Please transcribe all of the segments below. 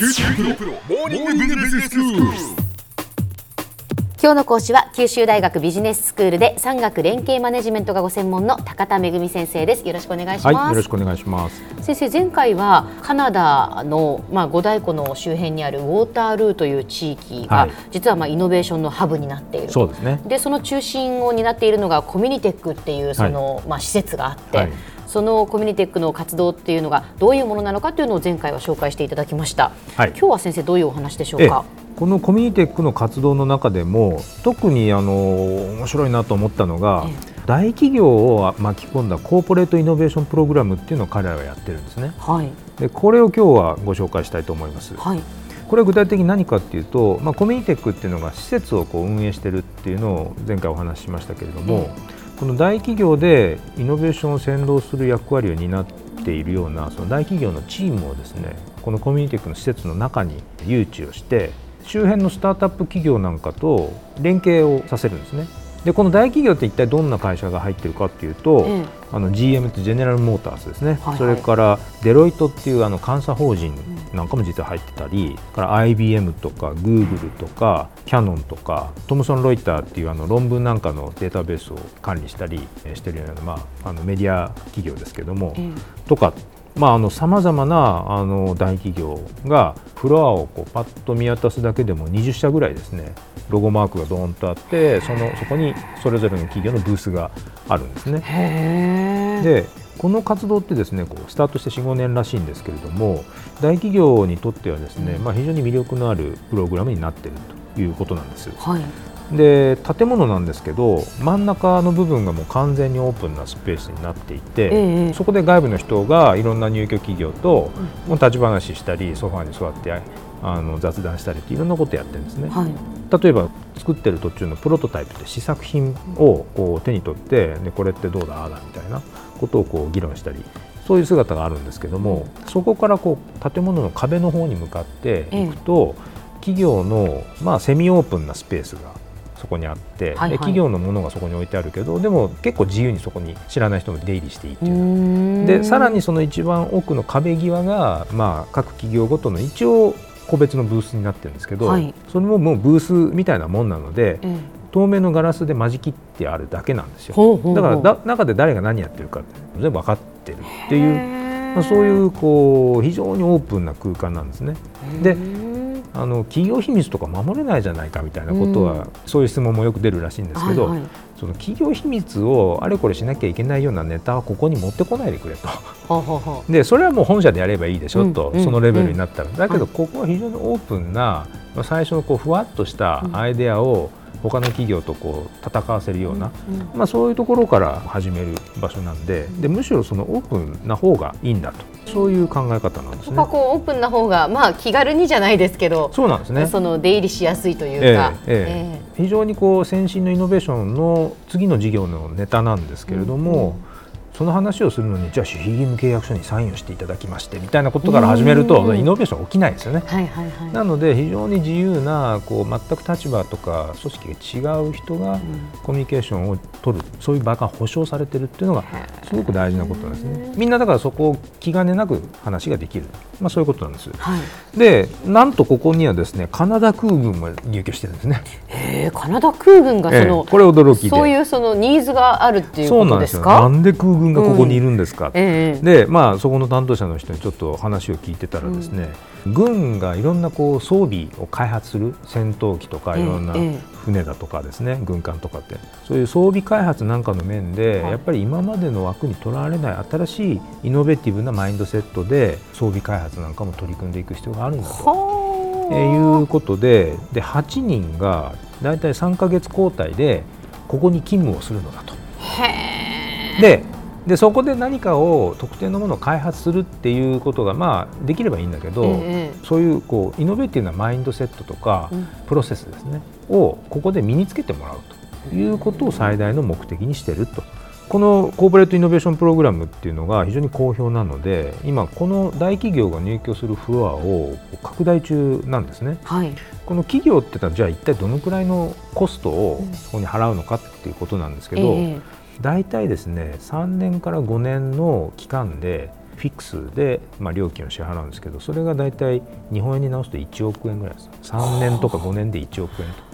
九州プロモーニングビジネススクール。今日の講師は九州大学ビジネススクールで産学連携マネジメントがご専門の高田恵先生ですよろしくお願いします、はい、よろしくお願いします。先生前回はカナダのまあ五大湖の周辺にあるウォータールーという地域が、はい実はまあイノベーションのハブになっているそうですね。でその中心を担っているのがコミュニテックっていうその、まあ、施設があって、はいそのコミュニテックの活動っていうのがどういうものなのかというのを前回は紹介していただきました、はい。今日は先生どういうお話でしょうえかこのコミュニテックの活動の中でも特にあの面白いなと思ったのがえ大企業を巻き込んだコーポレートイノベーションプログラムっていうのを彼らがやってるんですね。はい。でこれを今日はご紹介したいと思います。はい。これは具体的に何かっていうと、まあ、コミュニテックっていうのが施設をこう運営してるっていうのを前回お話ししましたけれども、えこの大企業でイノベーションを先導する役割を担っているようなその大企業のチームをですねこのコミュニティックの施設の中に誘致をして周辺のスタートアップ企業なんかと連携をさせるんですね。でこの大企業って一体どんな会社が入ってるかっていうと、ええ。あの GM ってジェネラルモータースですね、はいはい。それからデロイトっていうあの監査法人なんかも実は入ってたり、から IBM とか Google とかキャノンとかトムソン・ロイターっていうあの論文なんかのデータベースを管理したりえーしてるような、まあ、あのメディア企業ですけども、え。とかさまざ、まなあの大企業がフロアをこうパッと見渡すだけでも20社ぐらいですねロゴマークがドーンとあってそのそこにそれぞれの企業のブースがあるんですね。でこの活動ってですねこうスタートして4、5年らしいんですけれども大企業にとってはですね、まあ、非常に魅力のあるプログラムになっているということなんです。はいで建物なんですけど真ん中の部分がもう完全にオープンなスペースになっていて、ええそこで外部の人がいろんな入居企業ともう立ち話したりソファーに座ってあの雑談したりっていろんなことやってるんですね。はい。例えば作ってる途中のプロトタイプで試作品をこう手に取ってでこれってどうだああだみたいなことをこう議論したりそういう姿があるんですけどもそこからこう建物の壁の方に向かっていくと、企業の、まあ、セミオープンなスペースがそこにあって、はいはい。で企業のものがそこに置いてあるけどでも結構自由にそこに知らない人も出入りしていいっていうでさらにその一番奥の壁際が、まあ、各企業ごとの一応個別のブースになってるんですけど、はい。それももうブースみたいなもんなので、ええ。透明のガラスで間仕切ってあるだけなんですよ。だからだ中で誰が何やってるかって全部分かってるっていう、まあ、そういうこう非常にオープンな空間なんですね。でうんあの企業秘密とか守れないじゃないかみたいなことは、うん。そういう質問もよく出るらしいんですけど、はいはい。その企業秘密をあれこれしなきゃいけないようなネタはここに持ってこないでくれと。でそれはもう本社でやればいいでしょと、うんそのレベルになったら、だけはいどここは非常にオープンな、まあ、最初のこうふわっとしたアイデアを他の企業とこう戦わせるような、うんまあ、そういうところから始める場所なんででむしろそのオープンな方がいいんだと。そういう考え方なんですね。こうオープンな方がまあ気軽にじゃないですけど、そうなんですね。その出入りしやすいというか、ええええ。非常にこう先進のイノベーションの次の事業のネタなんですけれども、その話をするのにじゃあ守秘義務契約書にサインをしていただきましてみたいなことから始めると、うんイノベーション起きないですよね。はいはいはい。なので非常に自由なこう全く立場とか組織が違う人がコミュニケーションを取るそういう場が保障されてるっていうのがすごく大事なことなんですね。みんなだからそこを気兼ねなく話ができる、まあ、そういうことなんです。はい。でなんとここにはですねカナダ空軍も入居してるんですね。へえカナダ空軍がその、ええこれ驚きでそういうそのニーズがあるっていうそうことなんですよな。んで空軍がここにいるんですか、ええでまあそこの担当者の人にちょっと話を聞いてたらですね、軍がいろんなこう装備を開発する戦闘機とかええいろんなええ船だとかですね、軍艦とかってそういう装備開発なんかの面で、はいやっぱり今までの枠にとらわれない新しいイノベティブなマインドセットで装備開発なんかも取り組んでいく必要があるんだと。はあ。えーいうことでで8人が大体3か月交代でここに勤務をするのだと。ででそこで何かを特定のものを開発するっていうことがまあできればいいんだけど、ええそういうこうイノベーティブなマインドセットとか、うんプロセスですねをここで身につけてもらうということを最大の目的にしていると。このコーポレートイノベーションプログラムっていうのが非常に好評なので今この大企業が入居するフロアを拡大中なんですね。はい。この企業ってのはじゃあ一体どのくらいのコストをそこに払うのかっていうことなんですけど、ええ大体ですね3年から5年の期間でフィックスで、まあ、料金を支払うんですけどそれが大体日本円に直すと1億円ぐらいです。3年とか5年で1億円と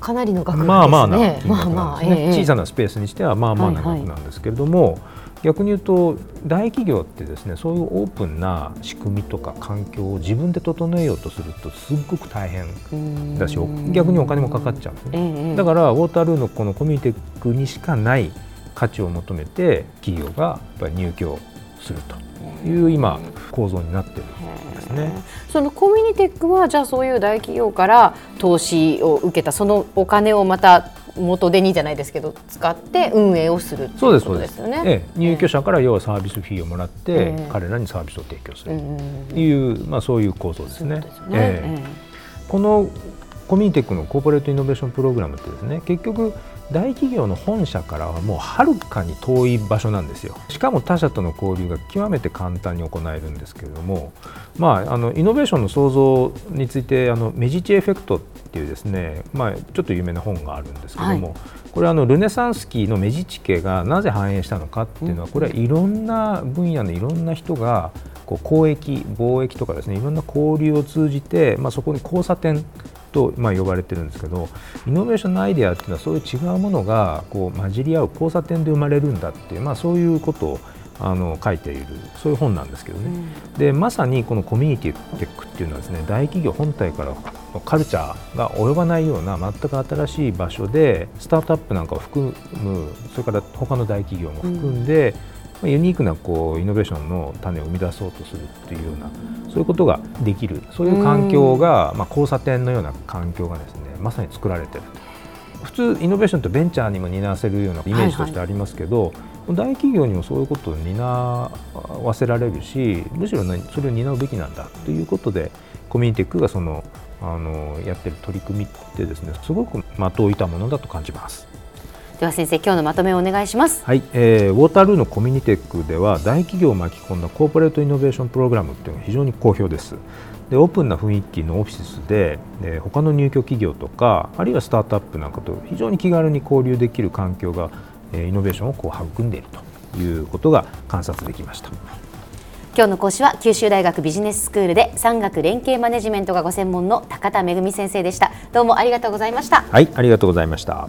かなりの額ですね。まあまあな金額まあなんですね、まあええ小さなスペースにしてはまあまあなはいはい額なんですけれども、逆に言うと大企業ってですねそういうオープンな仕組みとか環境を自分で整えようとするとすっごく大変うん。だし逆にお金もかかっちゃうんですね。ええ。だからウォータールーのこのコミュニティックにしかない価値を求めて企業がやっぱり入居するという今構造になってるんですね。そのコミュニテックはじゃあそういう大企業から投資を受けたそのお金をまた元手にじゃないですけど使って運営をするっていうこそうですそうでとです。すよね。ええ。入居者から要はサービスフィーをもらって、ええ。彼らにサービスを提供するうんうんうん。という、まあ、そういう構造ですね。すよね。え。ええ。このコミュニティックのコーポレートイノベーションプログラムってですね結局大企業の本社からはもうはるかに遠い場所なんですよ。しかも他社との交流が極めて簡単に行えるんですけれども、まあ、あのイノベーションの創造についてあのメジチエフェクトっていうですね、まあ、ちょっと有名な本があるんですけども、はこれはあのルネサンス期のメジチ家がなぜ繁栄したのかっていうのはこれはいろんな分野のいろんな人がこう交易貿易とかですねいろんな交流を通じて、まあ、そこに交差点とまあ呼ばれてるんですけどイノベーションのアイデアっていうのはそういう違うものがこう混じり合う交差点で生まれるんだっていう、まあ、そういうことをあの書いているそういう本なんですけどね、でまさにこのコミュニティテックっていうのはですね大企業本体からのカルチャーが及ばないような全く新しい場所でスタートアップなんかを含むそれから他の大企業も含んで、まあユニークなこうイノベーションの種を生み出そうとするっていうようなそういうことができる。そういう環境が、まあ、交差点のような環境がですねまさに作られてると。普通イノベーションってベンチャーにも担わせるようなイメージとしてありますけど、大企業にもそういうことを担わせられるしむしろねそれを担うべきなんだということでコミュニティックがそのあのやってる取り組みってですねすごく的を射たものだと感じます。では先生今日のまとめをお願いします。はい、えーウォータールーのコミュニティックでは大企業を巻き込んだコーポレートイノベーションプログラムっていうのが非常に好評です。でオープンな雰囲気のオフィスで、えー他の入居企業とかあるいはスタートアップなんかと非常に気軽に交流できる環境が、えーイノベーションをこう育んでいるということが観察できました。今日の講師は九州大学ビジネススクールで産学連携マネジメントがご専門の高田恵先生でした。どうもありがとうございました。はい、ありがとうございました。